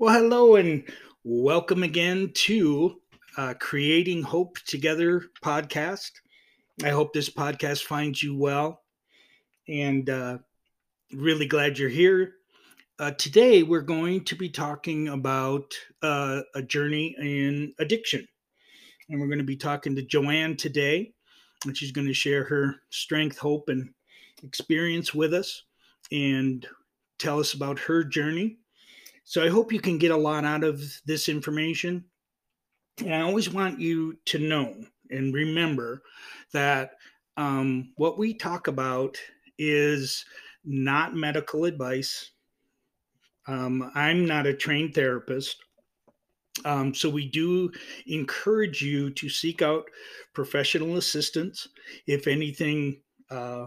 Well, hello and welcome again to uh, Creating Hope Together podcast. I hope this podcast finds you well and uh, really glad you're here. Uh, today, we're going to be talking about uh, a journey in addiction. And we're going to be talking to Joann today, and she's going to share her strength, hope, and experience with us and tell us about her journey. So I hope you can get a lot out of this information. And I always want you to know and remember that um, what we talk about is not medical advice. Um, I'm not a trained therapist. Um, so we do encourage you to seek out professional assistance if anything uh,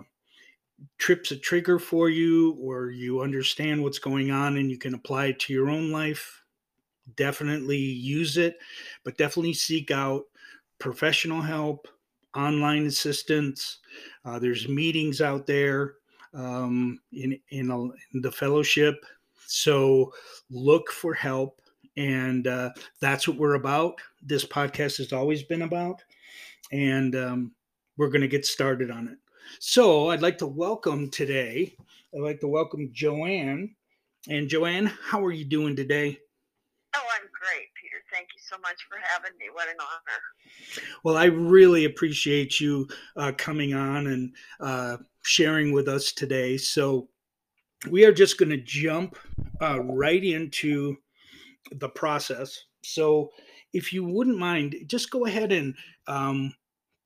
trips a trigger for you or you understand what's going on and you can apply it to your own life. Definitely use it, but definitely seek out professional help, online assistance. Uh, there's meetings out there um, in in, a, in, the fellowship. So look for help, and uh, that's what we're about. This podcast has always been about, and um, we're going to get started on it. So I'd like to welcome today. I'd like to welcome Joann. And Joann, how are you doing today? Oh, I'm great, Peter. Thank you so much for having me. What an honor. Well, I really appreciate you uh, coming on and uh, sharing with us today. So, we are just going to jump uh, right into the process. So, if you wouldn't mind, just go ahead and um,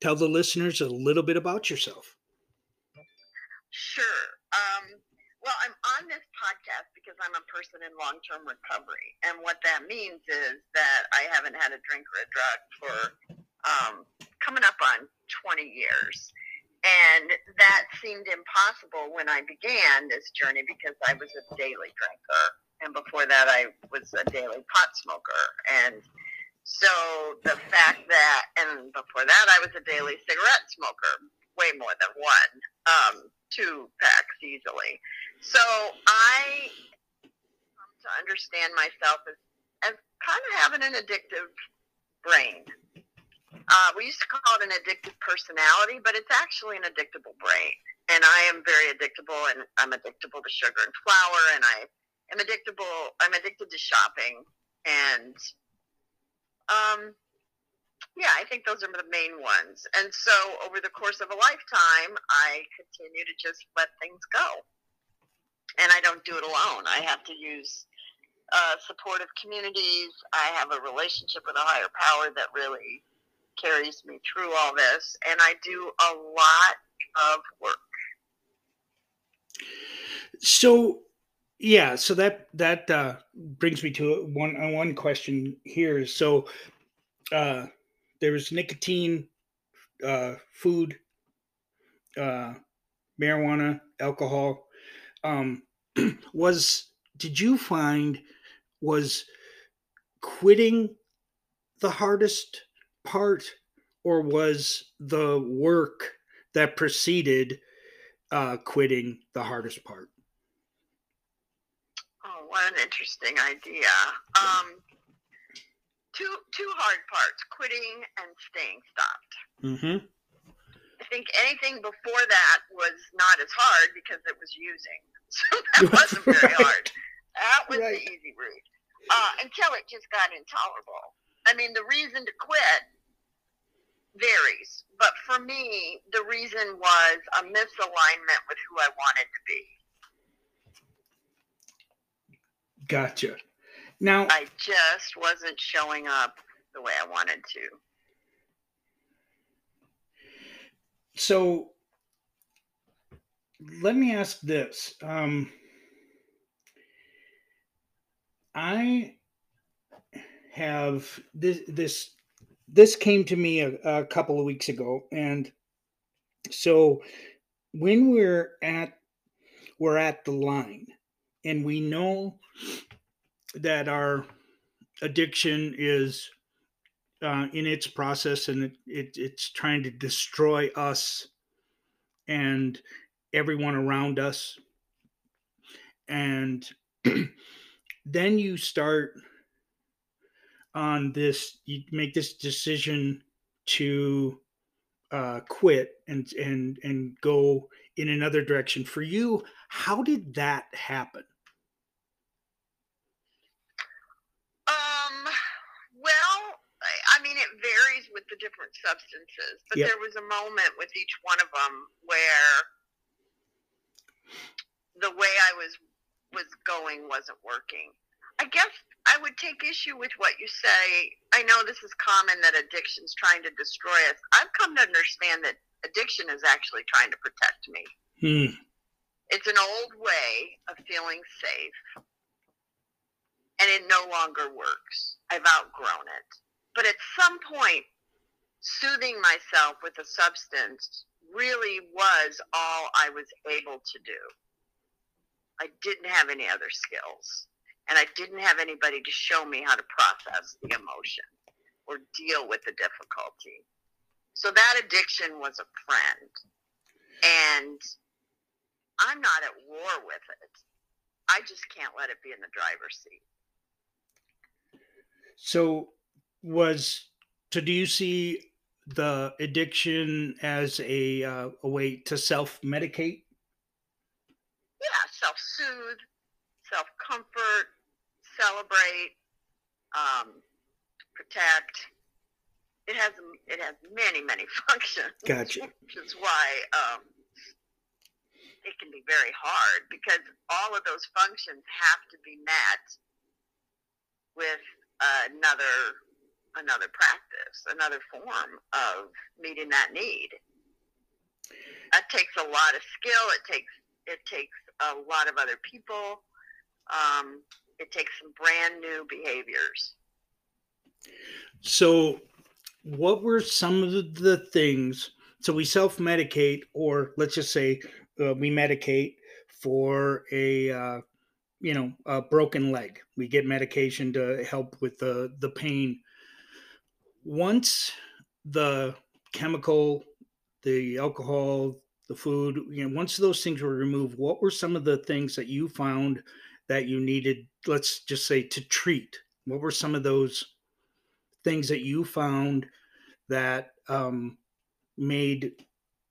tell the listeners a little bit about yourself. Sure. Um, well, I'm on this podcast because I'm a person in long term recovery. And what that means is that I haven't had a drink or a drug for um, coming up on 20 years. And that seemed impossible when I began this journey because I was a daily drinker. And before that, I was a daily pot smoker. And so the fact that, and before that, I was a daily cigarette smoker, way more than one, um, two packs easily. So I come to understand myself as, as kind of having an addictive brain. Uh, we used to call it an addictive personality, but it's actually an addictable brain. And I am very addictable, and I'm addictable to sugar and flour, and I am addictable. I'm addicted to shopping, and um, yeah, I think those are the main ones. And so over the course of a lifetime, I continue to just let things go. And I don't do it alone. I have to use uh, supportive communities. I have a relationship with a higher power that really carries me through all this. And I do a lot of work. So, yeah, so that that uh, brings me to one one question here. So, uh, there was nicotine, uh, food, uh, marijuana, alcohol. Um, was did you find was quitting the hardest part, or was the work that preceded uh, quitting the hardest part? Oh, what an interesting idea. Um, two two hard parts: quitting and staying stopped. Mm-hmm. I think anything before that was not as hard because it was using, so that wasn't very hard. That was right. the easy route uh, until it just got intolerable. I mean, the reason to quit varies, but for me, the reason was a misalignment with who I wanted to be. Gotcha. Now, I just wasn't showing up the way I wanted to. So, let me ask this. Um, I have this this this came to me a, a couple of weeks ago, and so when we're at we're at the line, and we know that our addiction is uh, in its process and it, it, it's trying to destroy us and everyone around us. And then you start on this you make this decision to uh, quit and and and go in another direction. For you how did that happen Um, well, I- I mean, it varies with the different substances, but Yep. there was a moment with each one of them where the way I was was going wasn't working. I guess I would take issue with what you say. I know this is common that addiction's trying to destroy us. I've come to understand that addiction is actually trying to protect me. hmm. It's an old way of feeling safe, and it no longer works. I've outgrown it. But at some point, soothing myself with a substance really was all I was able to do. I didn't have any other skills, and I didn't have anybody to show me how to process the emotion or deal with the difficulty. So that addiction was a friend. And I'm not at war with it. I just can't let it be in the driver's seat. so was to do you see the addiction as a uh, a way to self-medicate Yeah, self soothe, self comfort, celebrate, um, protect. It has it has many many functions. Gotcha. Which is why um, it can be very hard because all of those functions have to be met with another another practice, another form of meeting that need. That takes a lot of skill. It takes it takes a lot of other people. Um, it takes some brand new behaviors. So, what were some of the, things? So, we self medicate, or let's just say uh, we medicate for a uh, you know a broken leg. We get medication to help with the the pain. Once the chemical, the alcohol, the food, you know, once those things were removed, what were some of the things that you found that you needed? Let's just say to treat. What were some of those things that you found that um, made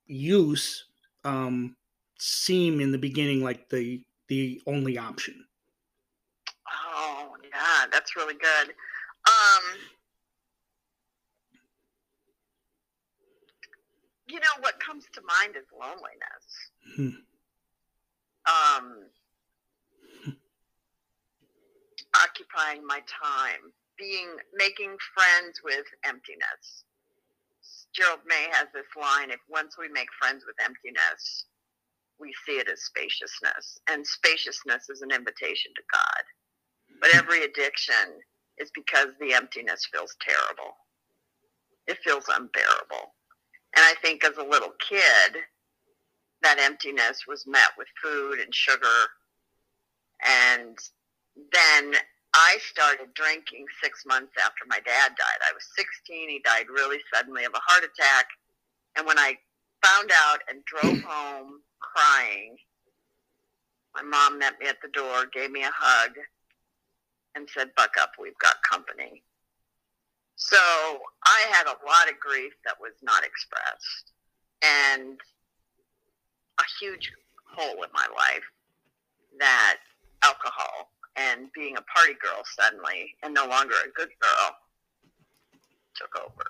use um, seem in the beginning like the the only option? Oh, yeah, that's really good. Um, you know, what comes to mind is loneliness. Hmm. Um, occupying my time, being making friends with emptiness. Gerald May has this line: "If once we make friends with emptiness, we see it as spaciousness, and spaciousness is an invitation to God." But every addiction is because the emptiness feels terrible. It feels unbearable. And I think as a little kid, that emptiness was met with food and sugar. And then I started drinking six months after my dad died. I was 16. He died really suddenly of a heart attack. And when I found out and drove home crying, my mom met me at the door, gave me a hug, and said, Buck up, we've got company. So I had a lot of grief that was not expressed and a huge hole in my life that alcohol and being a party girl suddenly and no longer a good girl took over.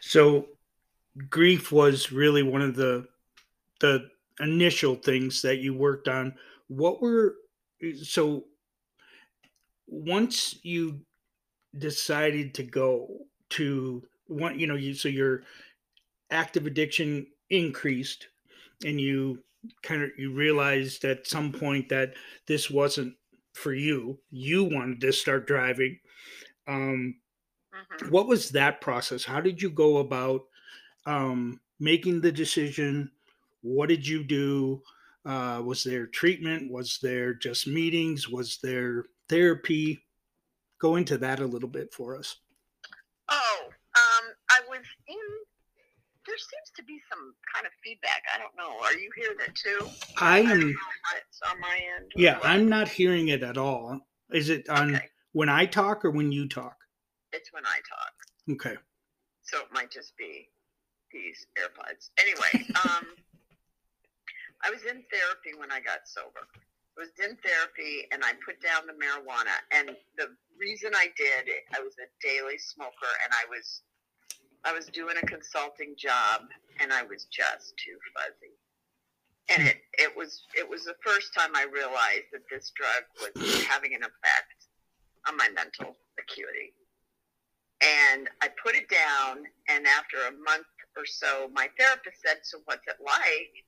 So, grief was really one of the the initial things that you worked on. What were so once you decided to go to one, you know, you so your active addiction increased, and you kind of you realized at some point that this wasn't for you. You wanted to start driving. Um, hmm what was that process? How did you go about um, making the decision? What did you do? Uh, was there treatment? Was there just meetings? Was there therapy? Go into that a little bit for us. Oh, um, I was in. There seems to be some kind of feedback. I don't know. Are you hearing it too? I am. it's on my end? Yeah, what? I'm not hearing it at all. Is it on Okay, when I talk or when you talk? it's when I talk. Okay. so it might just be these AirPods. Anyway, um, I was in therapy when I got sober. Was in therapy and I put down the marijuana. And the reason I did, I was a daily smoker and I was, I was doing a consulting job and I was just too fuzzy. And it, it was it was the first time I realized that this drug was having an effect on my mental acuity and I put it down. And after a month or so, my therapist said, "So what's it like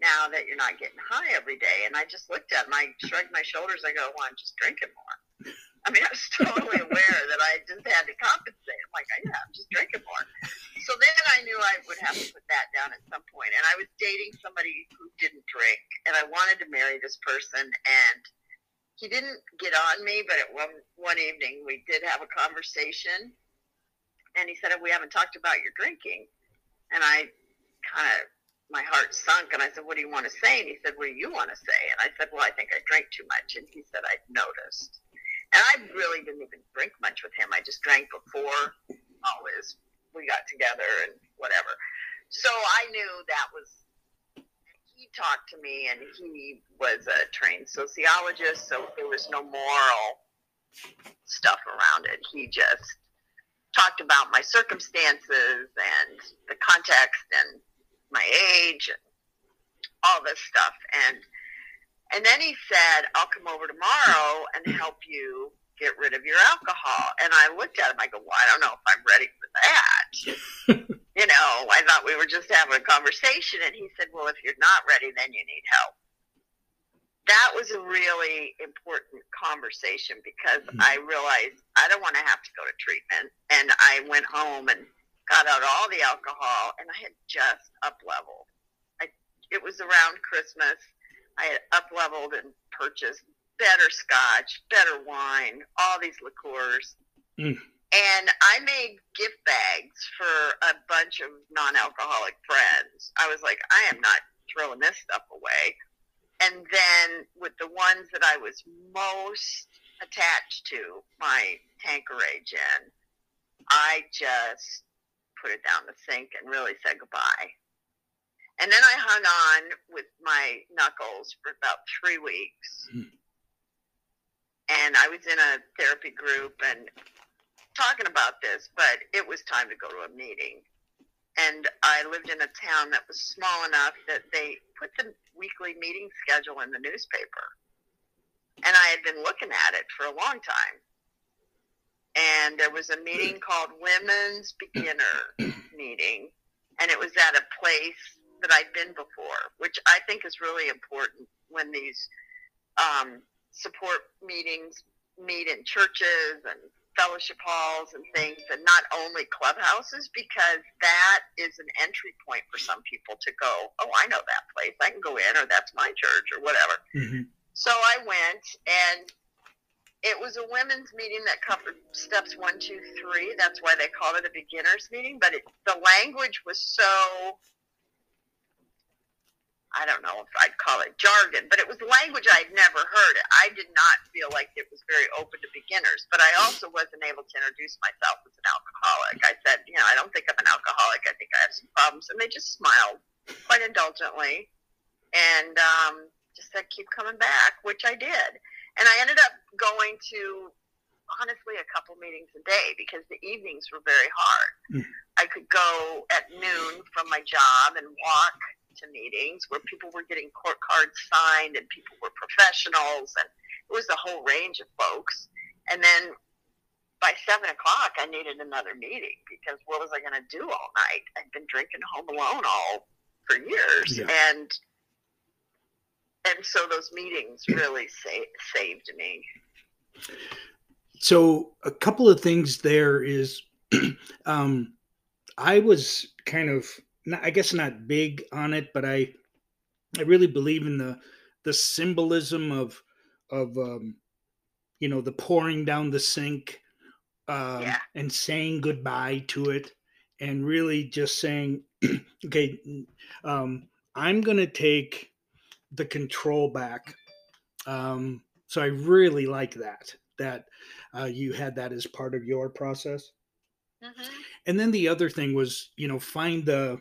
now that you're not getting high every day?" And I just looked at him. I shrugged my shoulders. I go, "Well, I'm just drinking more." I mean, I was totally aware that I just had to compensate. I'm like, "Yeah, I'm just drinking more." So then I knew I would have to put that down at some point. And I was dating somebody who didn't drink, and I wanted to marry this person, and he didn't get on me, but at one one evening we did have a conversation, and he said, "We haven't talked about your drinking," and I kind of my heart sunk, and I said, "What do you want to say?" And he said, "What do you want to say?" And I said, "Well, I think I drank too much," and he said, "I noticed." And I really didn't even drink much with him. I just drank before, always. We got together and whatever. So I knew that was he talked to me and he was a trained sociologist, so there was no moral stuff around it. He just talked about my circumstances and the context and my age and all this stuff. And and then he said, I'll come over tomorrow and help you get rid of your alcohol. And I looked at him, I go, Well, I don't know if I'm ready for that you know, I thought we were just having a conversation. And he said, Well, if you're not ready, then you need help. That was a really important conversation because Mhm. I realized I don't want to have to go to treatment. And I went home and got out all the alcohol, and I had just up leveled. I, it was around Christmas. I had up leveled and purchased better scotch, better wine, all these liqueurs. Mm. And I made gift bags for a bunch of non alcoholic friends. I was like, I am not throwing this stuff away. And then with the ones that I was most attached to, my Tanqueray gin, I just put it down the sink and really said goodbye. And then I hung on with my knuckles for about three weeks. Hmm. And I was in a therapy group and talking about this, but it was time to go to a meeting. And I lived in a town that was small enough that they put the weekly meeting schedule in the newspaper. And I had been looking at it for a long time. And there was a meeting called Women's Beginner Meeting, and it was at a place that I'd been before, which I think is really important when these um, support meetings meet in churches and fellowship halls and things, and not only clubhouses, because that is an entry point for some people to go, oh, I know that place. I can go in, or that's my church, or whatever. Mhm. So I went, and it was a women's meeting that covered steps one, two, three. That's why they called it a beginners meeting. But it, the language was so I don't know if I'd call it jargon, but it was language I'd never heard. I did not feel like it was very open to beginners, but I also wasn't able to introduce myself as an alcoholic. I said, you know, I don't think I'm an alcoholic. I think I have some problems. And they just smiled quite indulgently and um, just said, keep coming back, which I did. And I ended up going to, honestly, a couple meetings a day because the evenings were very hard. Mm. I could go at noon from my job and walk to meetings where people were getting court cards signed and people were professionals and it was a whole range of folks. And then by seven o'clock, I needed another meeting because what was I going to do all night? I'd been drinking home alone all for years, Yeah. and and so those meetings really sa- saved me. So a couple of things there is, um, I was kind of, not, I guess not big on it, but I, I really believe in the the symbolism of of um, you know the pouring down the sink um, Yeah. and saying goodbye to it, and really just saying, okay, um, I'm gonna take the control back Um, so I really like that that uh, you had that as part of your process. Mm-hmm. And then the other thing was, you know, find the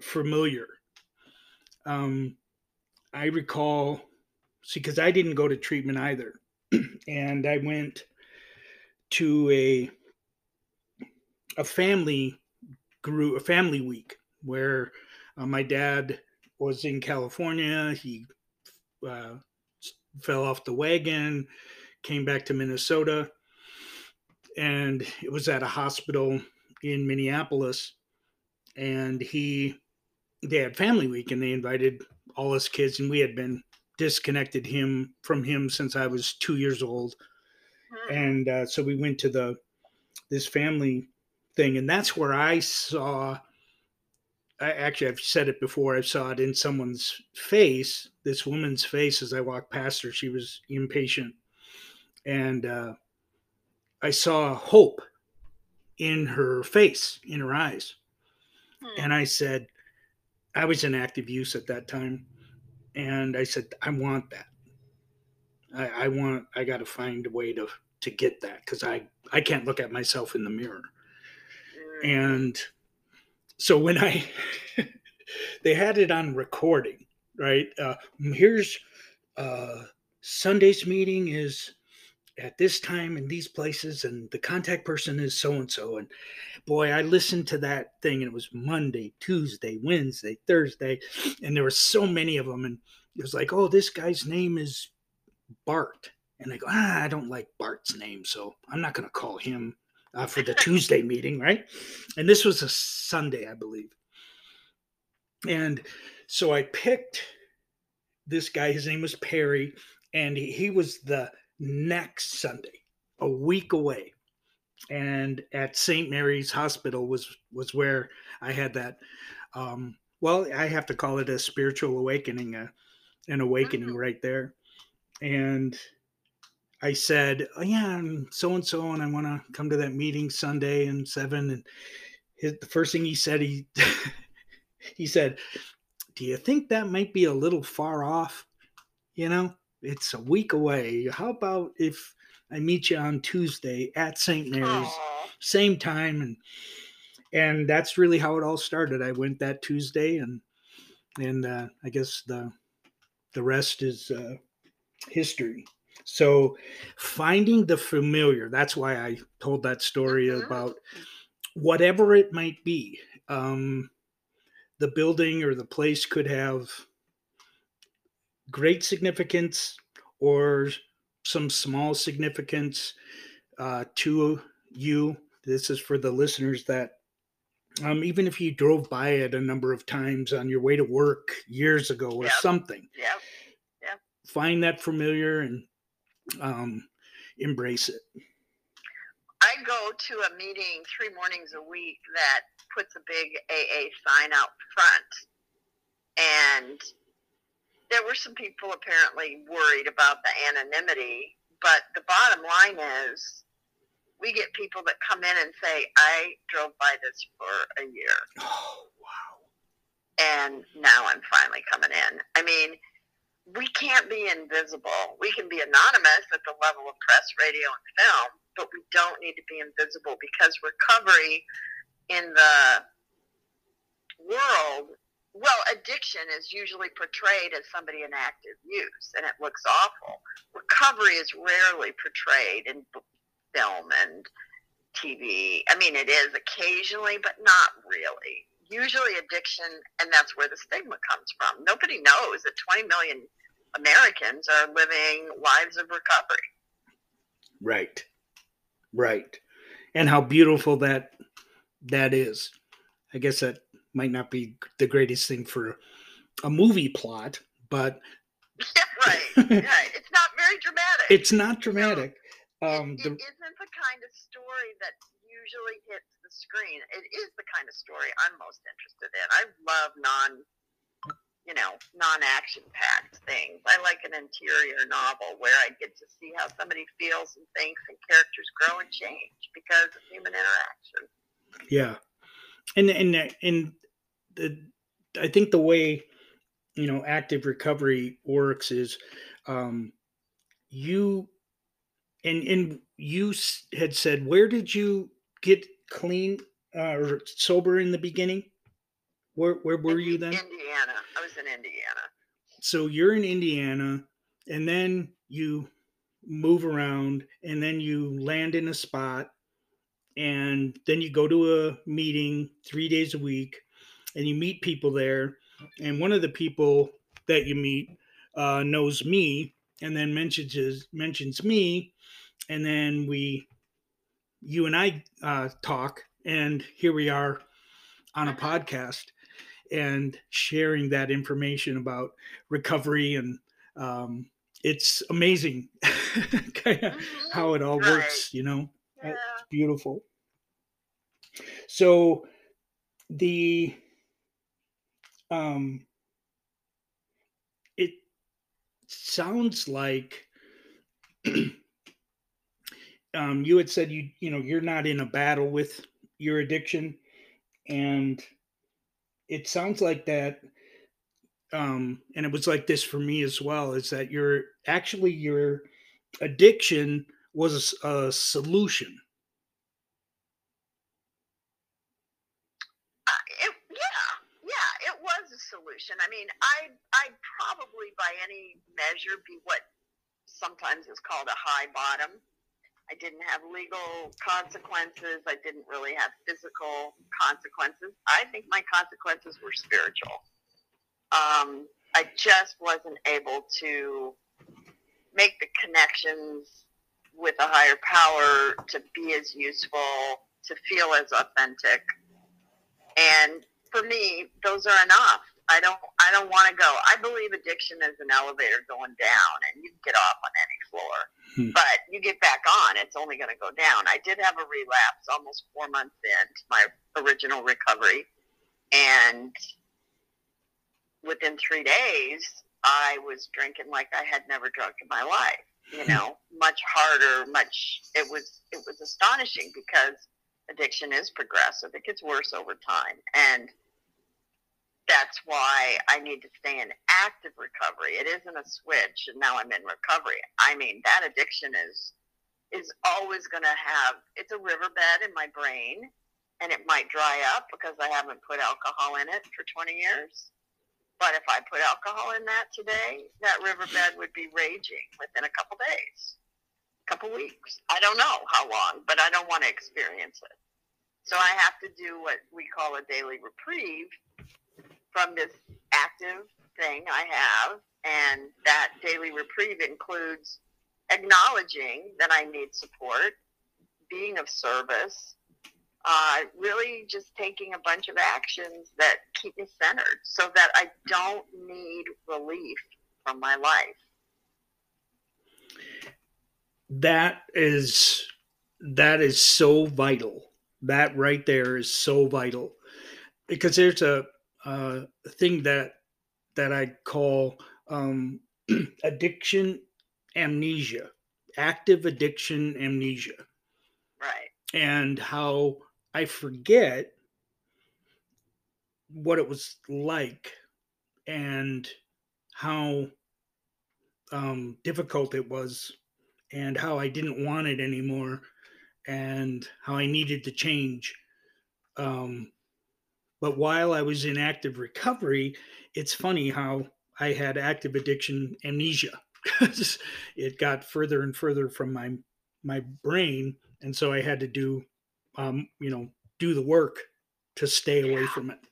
familiar. Um, I recall, see, because I didn't go to treatment either, and I went to a a family group, a family week where uh, my dad was in California. He uh, fell off the wagon, came back to Minnesota, and it was at a hospital in Minneapolis. And he, they had family week, and they invited all us kids, and we had been disconnected him from him since I was two years old, Hmm. and uh, so we went to the this family thing, and that's where I saw. I actually I've said it before. I saw it in someone's face. This woman's face as I walked past her. She was impatient, and uh, I saw hope in her face, in her eyes. Hmm. And I said, I was in active use at that time. And I said, I want that. I, I want, I got to find a way to, to get that because I, I can't look at myself in the mirror. Mm. And so when I, they had it on recording, right? Uh, here's uh, Sunday's meeting is at this time in these places, and the contact person is so and so. And boy, I listened to that thing, and it was Monday, Tuesday, Wednesday, Thursday, and there were so many of them. And it was like, oh, this guy's name is Bart. And I go, ah, I don't like Bart's name, so I'm not going to call him uh, for the Tuesday meeting, right? And this was a Sunday, I believe. And so I picked this guy. His name was Perry, and he, he was the next Sunday, a week away. And at St. Mary's Hospital was was where I had that. Um, well, I have to call it a spiritual awakening, a, an awakening Mhm. right there. And I said, oh, "Yeah, I'm so and so, and I want to come to that meeting Sunday and seven." And his, the first thing he said, he he said, "Do you think that might be a little far off? You know, it's a week away. How about if I meet you on Tuesday at St. Mary's, Aw. same time?" And and that's really how it all started. I went that Tuesday, and and uh, I guess the the rest is uh, history. So finding the familiar. That's why I told that story Mhm. about whatever it might be. Um, the building or the place could have great significance or some small significance uh, to you. This is for the listeners that um, even if you drove by it a number of times on your way to work years ago or Yep. something, Yep. find that familiar and um, embrace it. I go to a meeting three mornings a week that puts a big AA sign out front. And there were some people apparently worried about the anonymity, but the bottom line is we get people that come in and say, I drove by this for a year Oh, wow. and now I'm finally coming in. I mean, we can't be invisible. We can be anonymous at the level of press, radio, and film, but we don't need to be invisible because recovery in the world, well, addiction is usually portrayed as somebody in active use, and it looks awful. Recovery is rarely portrayed in film and TV. I mean, it is occasionally, but not really. Usually addiction, and that's where the stigma comes from. Nobody knows that 20 million Americans are living lives of recovery. Right. Right. And how beautiful that that is. I guess that might not be the greatest thing for a movie plot, but right, right. It's not very dramatic. it's not dramatic. Um, it, the, it isn't the kind of story that usually hits screen. It is the kind of story I'm most interested in. I love non, you know, non-action packed things. I like an interior novel where I get to see how somebody feels and thinks, and characters grow and change because of human interaction. yeah, and and and the I think the way you know active recovery works is um, you and and you had said where did you get clean uh, or sober in the beginning? Where where were you then? Indiana. I was in Indiana. So you're in Indiana, and then you move around, and then you land in a spot, and then you go to a meeting three days a week, and you meet people there, and one of the people that you meet uh, knows me, and then mentions mentions me, and then we, you and I uh, talk, and here we are on a podcast and sharing that information about recovery and um, it's amazing Mhm. how it all works you know Yeah. it's beautiful so the um it sounds like um you had said you you know you're not in a battle with your addiction and it sounds like that um and it was like this for me as well is that your actually your addiction was a a, solution Uh, yeah, yeah, it was a solution. I mean, I I'd probably by any measure be what sometimes is called a high bottom. I didn't have legal consequences. I didn't really have physical consequences. I think my consequences were spiritual. Um, I just wasn't able to make the connections with a higher power to be as useful, to feel as authentic and for me those are enough i don't i don't want to go i believe addiction is an elevator going down and you can get off on any floor Hmm. but you get back on it's only going to go down i did have a relapse almost four months into my original recovery and within three days i was drinking like i had never drunk in my life you know much harder much it was it was astonishing because addiction is progressive. It gets worse over time. And that's why I need to stay in active recovery. It isn't a switch and now I'm in recovery. I mean, that addiction is is always going to have it's a riverbed in my brain and it might dry up because I haven't put alcohol in it for 20 years. But if I put alcohol in that today, that riverbed would be raging within a couple days a couple weeks. I don't know how long, but I don't want to experience it. So I have to do what we call a daily reprieve from this active thing I have. And that daily reprieve includes acknowledging that I need support, being of service, uh, really just taking a bunch of actions that keep me centered so that I don't need relief from my life. that is that is so vital that right there is so vital because there's a uh, thing that that i call um, addiction amnesia active addiction amnesia Right. and how i forget what it was like and how um, difficult it was and how I didn't want it anymore and how I needed to change. Um, but while I was in active recovery, it's funny how I had active addiction amnesia because it got further and further from my my brain, and so I had to do, um, you know, do the work to stay away Yeah. from it.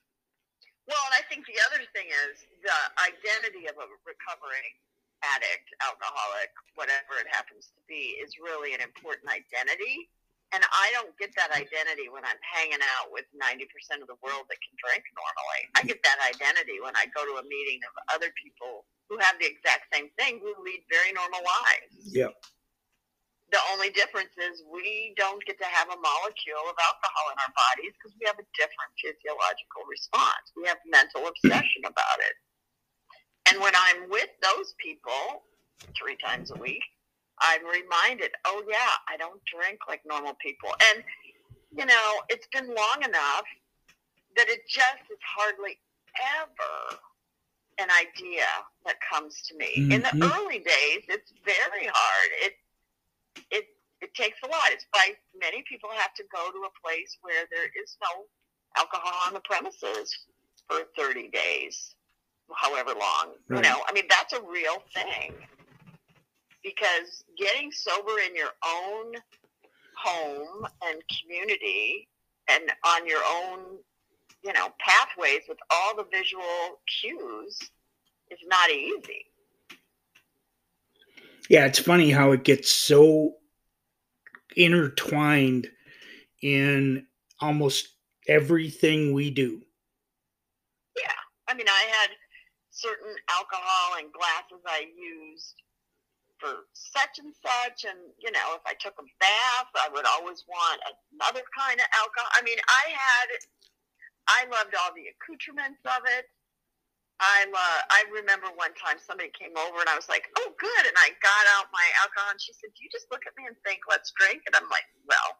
Well, and I think the other thing is the identity of a recovering addict, alcoholic, whatever it happens to be, is really an important identity. And I don't get that identity when I'm hanging out with 90% of the world that can drink normally. I get that identity when I go to a meeting of other people who have the exact same thing, who lead very normal lives. Yep. The only difference is we don't get to have a molecule of alcohol in our bodies because we have a different physiological response. We have mental obsession about it. And when I'm with those people three times a week, I'm reminded, oh, yeah, I don't drink like normal people. And, you know, it's been long enough that it just is hardly ever an idea that comes to me. Mm-hmm. In the mm-hmm. early days, it's very hard. It it it takes a lot. It's why many people have to go to a place where there is no alcohol on the premises for 30 days, however long. Right. You know, I mean, that's a real thing. Because getting sober in your own home and community and on your own, you know, pathways with all the visual cues is not easy. Yeah, it's funny how it gets so intertwined in almost everything we do. Yeah. I mean, I had certain alcohol and glasses I used for such and such. And, you know, if I took a bath, I would always want another kind of alcohol. I mean, I had, I loved all the accoutrements of it. I uh, I remember one time somebody came over and I was like, "Oh, good," and I got out my alcohol and she said, "Do you just look at me and think let's drink?" And I'm like, "Well,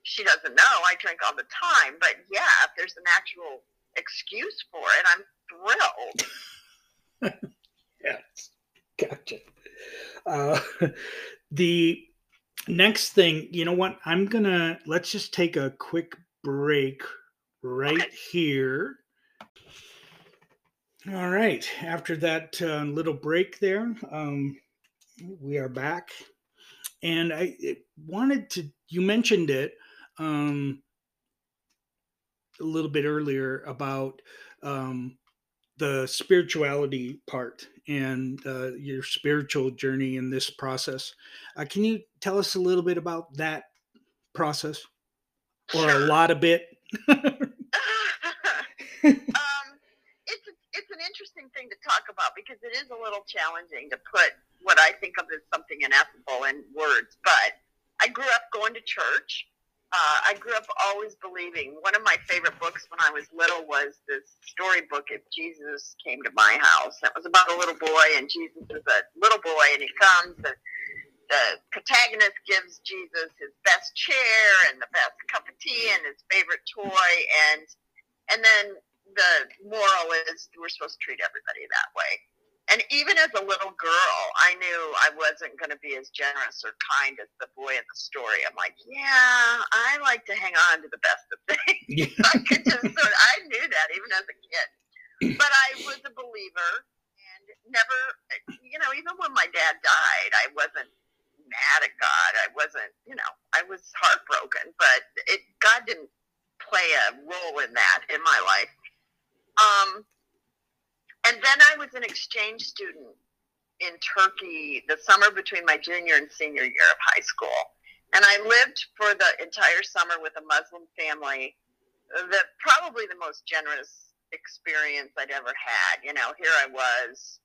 she doesn't know I drink all the time, but yeah, if there's an actual excuse for it, I'm thrilled." yes, gotcha. Uh, the next thing, you know what? I'm gonna let's just take a quick break right here. All right. After that uh, little break there, um, we are back, and I wanted to. You mentioned it um, a little bit earlier about um, the spirituality part and uh, your spiritual journey in this process. Uh, can you tell us a little bit about that process, or a lot of it? um, it's it's an interesting thing to talk about because it is a little challenging to put what I think of as something ineffable in words. But I grew up going to church uh, I grew up always believing. One of my favorite books when I was little was this storybook, If Jesus Came to My House. It was about a little boy, and Jesus is a little boy, and he comes, and the protagonist gives Jesus his best chair and the best cup of tea and his favorite toy, and and then the moral is we're supposed to treat everybody that way. And even as a little girl, I knew I wasn't going to be as generous or kind as the boy in the story. I'm like, yeah, I like to hang on to the best of things. Yeah. I could just sort of, I knew that even as a kid. But I was a believer and never, you know, even when my dad died, I wasn't mad at God. I wasn't, you know, I was heartbroken, but it God didn't play a role in that in my life. Um, and then I was an exchange student in Turkey the summer between my junior and senior year of high school. And I lived for the entire summer with a Muslim family. That probably the most generous experience I'd ever had. You know, here I was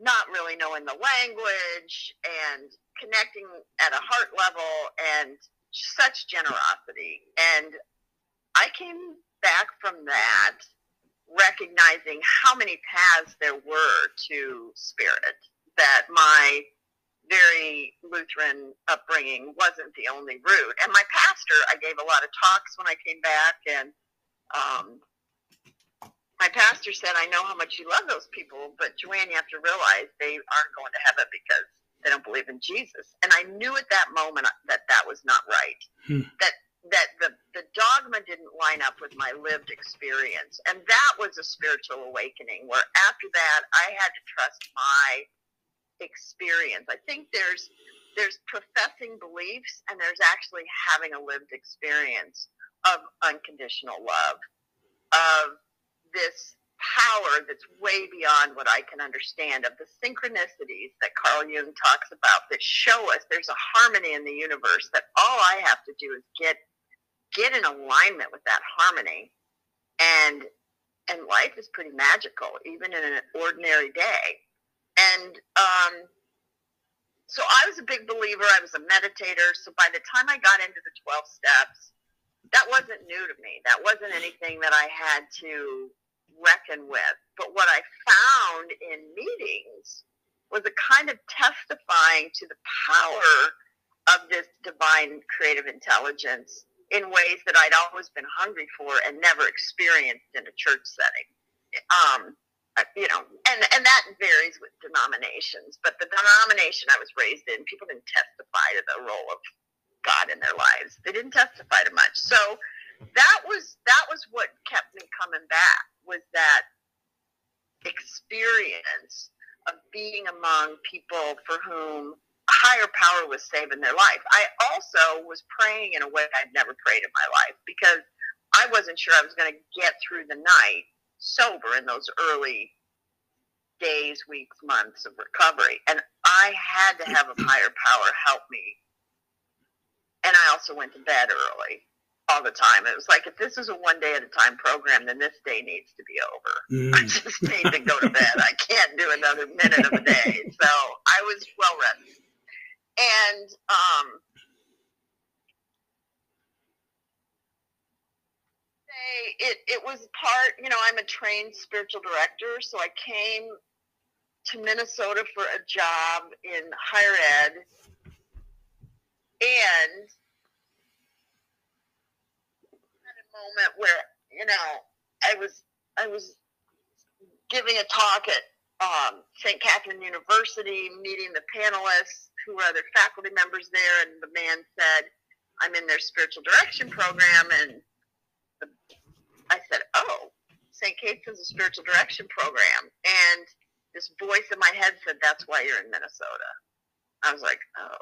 not really knowing the language and connecting at a heart level and such generosity. And I came back from that recognizing how many paths there were to spirit, that my very Lutheran upbringing wasn't the only route. And my pastor, I gave a lot of talks when I came back, and um, my pastor said, I know how much you love those people, but Joann, you have to realize they aren't going to heaven because they don't believe in Jesus. And I knew at that moment that that was not right. Hmm. That that the, the dogma didn't line up with my lived experience. And that was a spiritual awakening where after that I had to trust my experience. I think there's there's professing beliefs and there's actually having a lived experience of unconditional love, of this power that's way beyond what I can understand, of the synchronicities that Carl Jung talks about that show us there's a harmony in the universe that all I have to do is get get in alignment with that harmony. And and life is pretty magical even in an ordinary day. And um, so i was a big believer. I was a meditator. So by the time i got into the 12 steps that wasn't new to me. That wasn't anything that i had to reckon with but what i found in meetings was a kind of testifying to the power of this divine creative intelligence in ways that I'd always been hungry for and never experienced in a church setting. Um, uh, you know, and and that varies with denominations. But the denomination I was raised in, people didn't testify to the role of God in their lives. They didn't testify to much. So that was that was what kept me coming back was that experience of being among people for whom a higher power was saving their life. I also was praying in a way I'd never prayed in my life because I wasn't sure I was going to get through the night sober in those early days, weeks, months of recovery. And I had to have a higher power help me. And I also went to bed early all the time. It was like, if this is a one day at a time program, then this day needs to be over. Mm. I just need to go to bed. I can't do another minute of a day. So I was well rested. And um, it, it was part, you know, I'm a trained spiritual director, so I came to Minnesota for a job in higher ed. And moment where you know I was I was giving a talk at um, St. Catherine University, meeting the panelists who were other faculty members there, and the man said, "I'm in their spiritual direction program," and I said, "Oh, St. Kate's is a spiritual direction program," and this voice in my head said, "That's why you're in Minnesota." I was like, "Oh."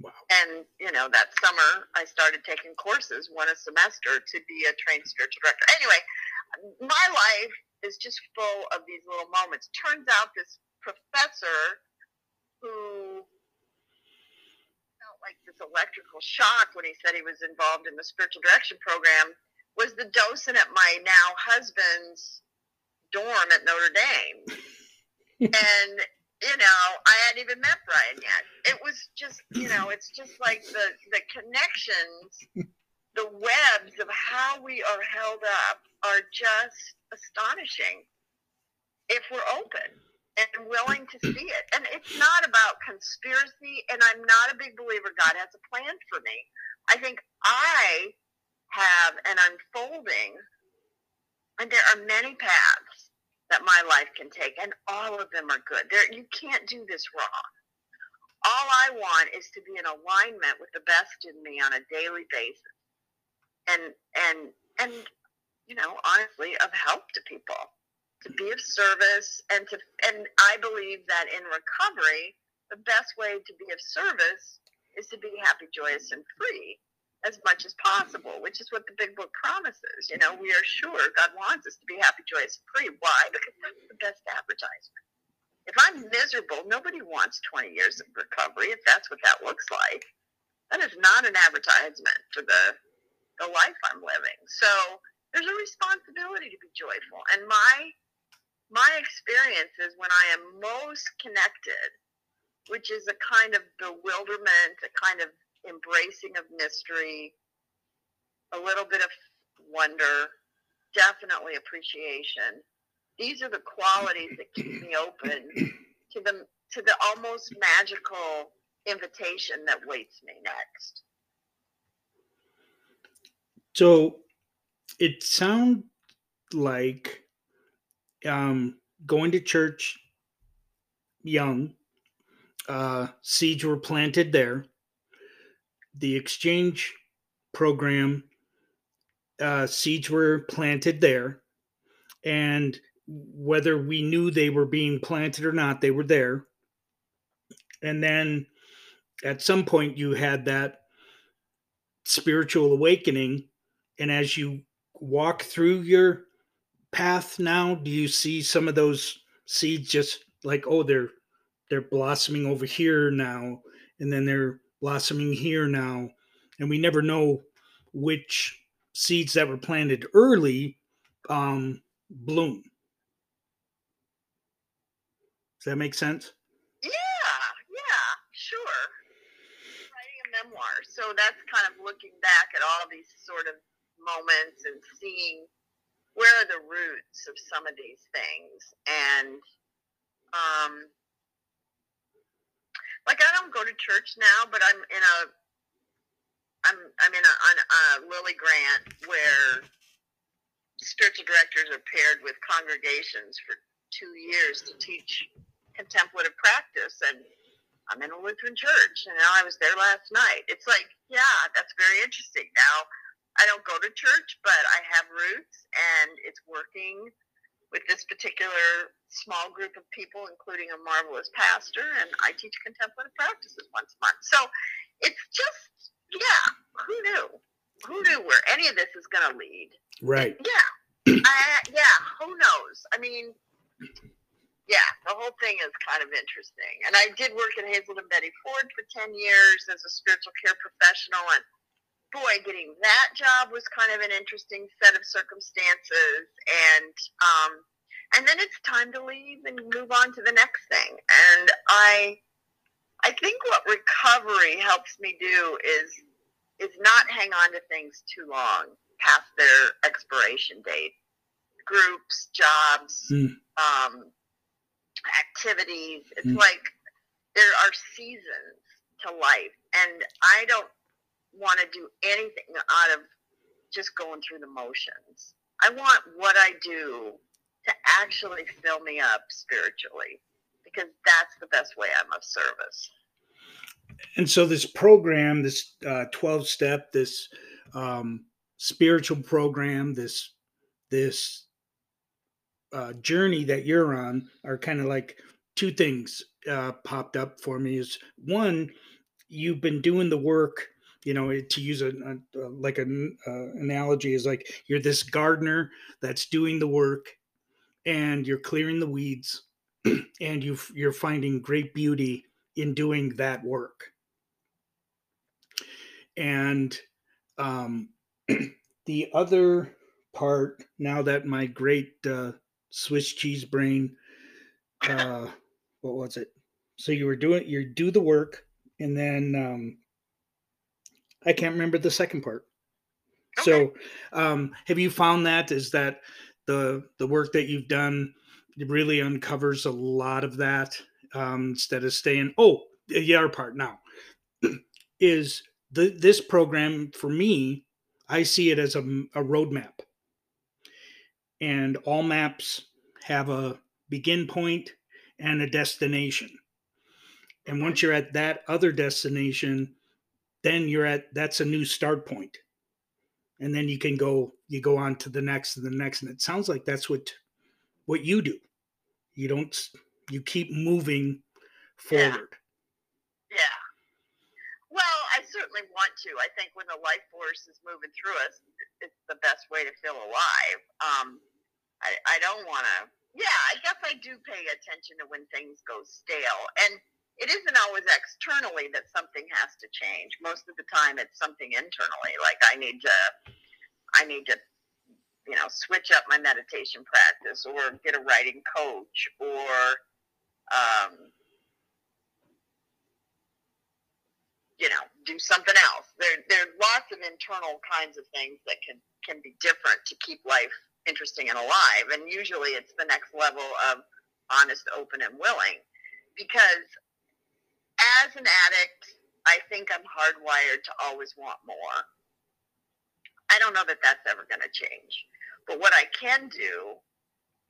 Wow. And, you know, that summer I started taking courses, one a semester, to be a trained spiritual director. Anyway, my life is just full of these little moments. Turns out this professor who felt like this electrical shock when he said he was involved in the spiritual direction program was the docent at my now husband's dorm at Notre Dame. and you know, I hadn't even met Brian yet. It was just, you know, it's just like the the connections, the webs of how we are held up are just astonishing if we're open and willing to see it. And it's not about conspiracy, and I'm not a big believer God has a plan for me. I think I have an unfolding, and there are many paths that my life can take, and all of them are good. There, you can't do this wrong. All I want is to be in alignment with the best in me on a daily basis, and and and you know, honestly, of help to people, to be of service, and to and I believe that in recovery, the best way to be of service is to be happy, joyous, and free as much as possible, which is what the big book promises. You know, we are sure God wants us to be happy, joyous, free. Why? Because that's the best advertisement. If I'm miserable, nobody wants 20 years of recovery if that's what that looks like. That is not an advertisement for the the life I'm living. So there's a responsibility to be joyful. And my my experience is when I am most connected, which is a kind of bewilderment, a kind of embracing of mystery, a little bit of wonder, definitely appreciation. These are the qualities that keep me open to the to the almost magical invitation that waits me next. So it sounds like um, going to church young, uh, seeds were planted there the exchange program uh, seeds were planted there. And whether we knew they were being planted or not they were there. And then at some point you had that spiritual awakening. And as you walk through your path now do you see some of those seeds just like oh they're they're blossoming over here now. And then they're blossoming here now, and we never know which seeds that were planted early um, bloom. Does that make sense? Yeah, yeah, sure. Writing a memoir, so that's kind of looking back at all these sort of moments and seeing where are the roots of some of these things and um, like I don't go to church now, but I'm in a I'm I'm in a, on a Lilly grant where spiritual directors are paired with congregations for two years to teach contemplative practice, and I'm in a Lutheran church, and now I was there last night. It's like, yeah, that's very interesting. Now, I don't go to church, but I have roots, and it's working with this particular small group of people, including a marvelous pastor, and I teach contemplative practices once a month. So it's just, yeah, who knew? Who knew where any of this is going to lead? Right. Yeah. I, yeah, who knows? I mean, yeah, the whole thing is kind of interesting. And I did work at Hazelden Betty Ford for 10 years as a spiritual care professional. And boy, getting that job was kind of an interesting set of circumstances. And, um, and then it's time to leave and move on to the next thing. And I, I think what recovery helps me do is, is not hang on to things too long past their expiration date. Groups, jobs, Hmm. um, activities. It's Hmm. like there are seasons to life, and I don't want to do anything out of just going through the motions. I want what I do to actually fill me up spiritually because that's the best way I'm of service. And so this program, this uh, 12 step, this um, spiritual program, this this uh, journey that you're on are kind of like two things uh, popped up for me. Is one, you've been doing the work. You know, to use a, a like an uh, analogy is like you're this gardener that's doing the work, and you're clearing the weeds, and you you're finding great beauty in doing that work. And um, the other part, now that my great uh, Swiss cheese brain, uh, what was it? So you were doing, you do the work, and then um, I can't remember the second part. So, um, have you found that is that the the work that you've done really uncovers a lot of that um, instead of staying? Oh, the other part now is the this program for me. I see it as a, a roadmap, and all maps have a begin point and a destination. And once you're at that other destination, then you're at that's a new start point and then you can go you go on to the next and the next and it sounds like that's what what you do you don't you keep moving Yeah. forward Yeah. Well, I certainly want to. I think when the life force is moving through us, it's the best way to feel alive. Um, I, I don't want to. Yeah, I guess I do pay attention to when things go stale, and it isn't always externally that something has to change. Most of the time, it's something internally. Like I need to, I need to, you know, switch up my meditation practice, or get a writing coach, or um, you know, do something else. There, there are lots of internal kinds of things that can can be different to keep life interesting and alive. And usually, it's the next level of honest, open, and willing. Because as an addict, I think I'm hardwired to always want more. I don't know that that's ever going to change. But what I can do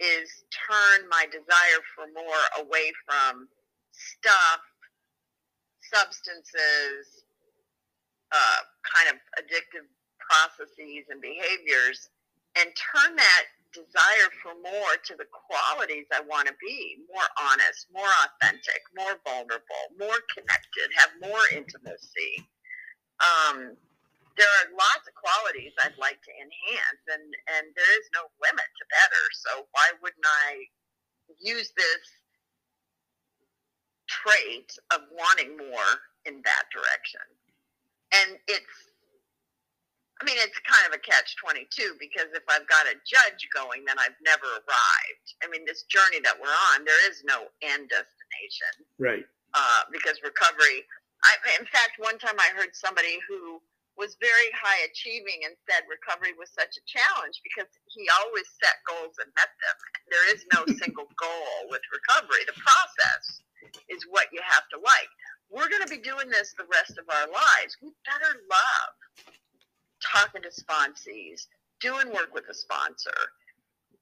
is turn my desire for more away from stuff substances, uh, kind of addictive processes and behaviors, and turn that desire for more to the qualities I want to be more honest, more authentic, more vulnerable, more connected, have more intimacy. Um, there are lots of qualities I'd like to enhance, and, and there is no limit to better. So, why wouldn't I use this trait of wanting more in that direction. And it's, I mean, it's kind of a catch 22 because if I've got a judge going, then I've never arrived. I mean, this journey that we're on, there is no end destination right uh, because recovery. I, in fact, one time I heard somebody who was very high achieving and said recovery was such a challenge because he always set goals and met them. There is no single goal with recovery. The process is what you have to like. We're going to be doing this the rest of our lives. We better love talking to sponsees, doing work with a sponsor,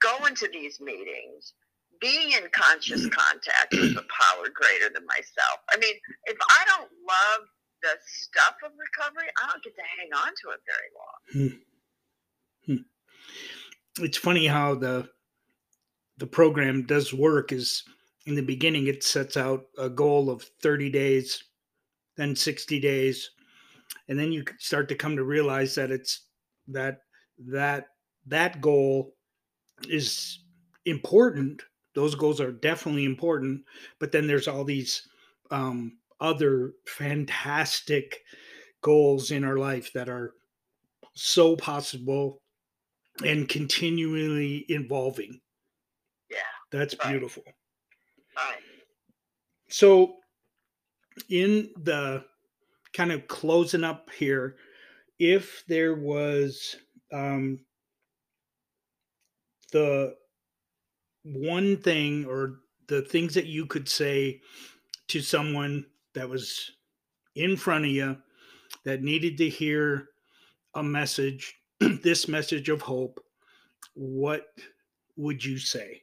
going to these meetings, being in conscious contact with a power greater than myself. I mean, if I don't love the stuff of recovery, I don't get to hang on to it very long. Hmm. Hmm. It's funny how the the program does work is in the beginning it sets out a goal of 30 days then 60 days and then you start to come to realize that it's that that that goal is important those goals are definitely important but then there's all these um, other fantastic goals in our life that are so possible and continually evolving Yeah. that's Right. beautiful Right. so in the kind of closing up here. If there was um the one thing or the things that you could say to someone that was in front of you that needed to hear a message this message of hope what would you say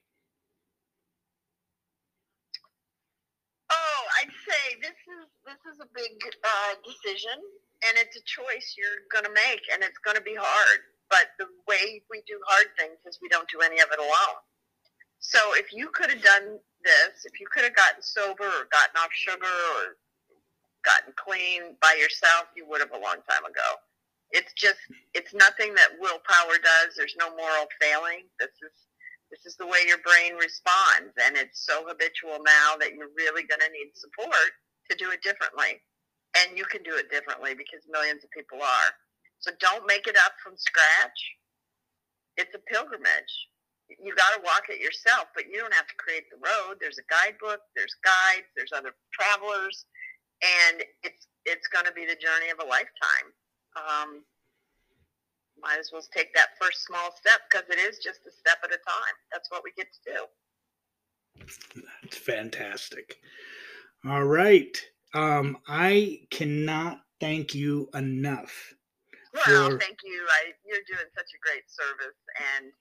Oh, I'd say this is this is a big uh, decision, and it's a choice you're going to make, and it's going to be hard. But the way we do hard things is we don't do any of it alone. So if you could have done this, if you could have gotten sober or gotten off sugar or gotten clean by yourself, you would have a long time ago. It's just it's nothing that willpower does. There's no moral failing. This is this is the way your brain responds and it's so habitual now that you're really going to need support to do it differently and you can do it differently because millions of people are so don't make it up from scratch it's a pilgrimage you got to walk it yourself but you don't have to create the road there's a guidebook there's guides there's other travelers and it's it's going to be the journey of a lifetime um, might as well take that first small step because it is just a step at a time. That's what we get to do. That's fantastic. All right. Um, I cannot thank you enough. Well, Sure. thank you. I, you're doing such a great service, and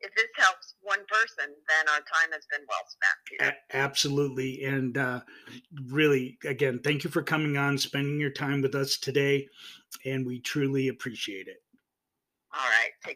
if this helps one person, then our time has been well spent. A- absolutely. And uh, really, again, thank you for coming on, spending your time with us today. And we truly appreciate it. All right, take